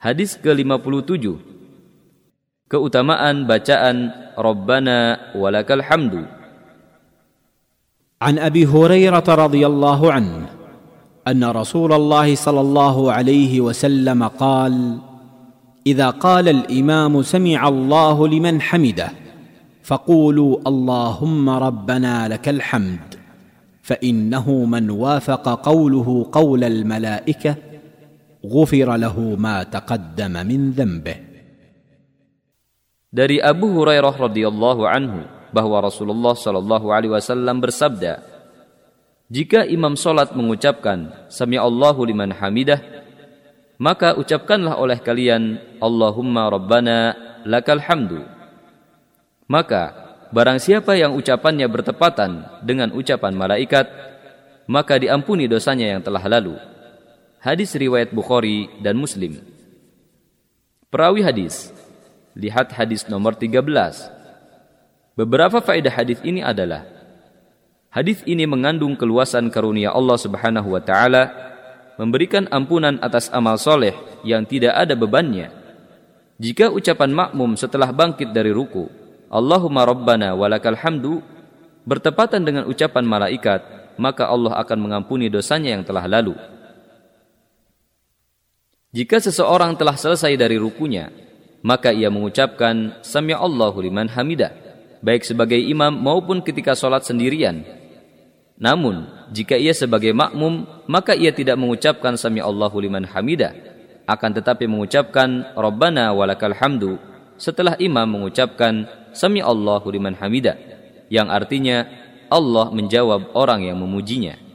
Hadis ke-57. Keutamaan bacaan Rabbana walakal hamdu. عن ابي هريره رضي الله عنه ان رسول الله صلى الله عليه وسلم قال اذا قال الامام سمع الله لمن حمده فقولوا اللهم ربنا لك الحمد فانه من وافق قوله قول الملائكه غفر له ما تقدم من ذنبه Dari Abu Hurairah radhiyallahu anhu bahwa Rasulullah shallallahu alaihi wasallam bersabda, "Jika imam solat mengucapkan Sami Allahu liman hamidah, maka ucapkanlah oleh kalian Allahumma rabbana lakal hamdu." Maka barang siapa yang ucapannya bertepatan dengan ucapan malaikat, maka diampuni dosanya yang telah lalu. Hadis riwayat Bukhari dan Muslim. Perawi hadis Lihat hadis nomor 13. Beberapa faedah hadis ini adalah Hadis ini mengandung keluasan karunia Allah Subhanahu wa taala memberikan ampunan atas amal soleh yang tidak ada bebannya. Jika ucapan makmum setelah bangkit dari ruku, Allahumma rabbana walakal hamdu bertepatan dengan ucapan malaikat, maka Allah akan mengampuni dosanya yang telah lalu. Jika seseorang telah selesai dari rukunya, maka ia mengucapkan Sami Allahu liman hamidah, baik sebagai imam maupun ketika sholat sendirian. Namun, jika ia sebagai makmum, maka ia tidak mengucapkan Sami Allahu liman hamidah, akan tetapi mengucapkan Rabbana walakal hamdu setelah imam mengucapkan Sami Allahu liman hamidah, yang artinya Allah menjawab orang yang memujinya.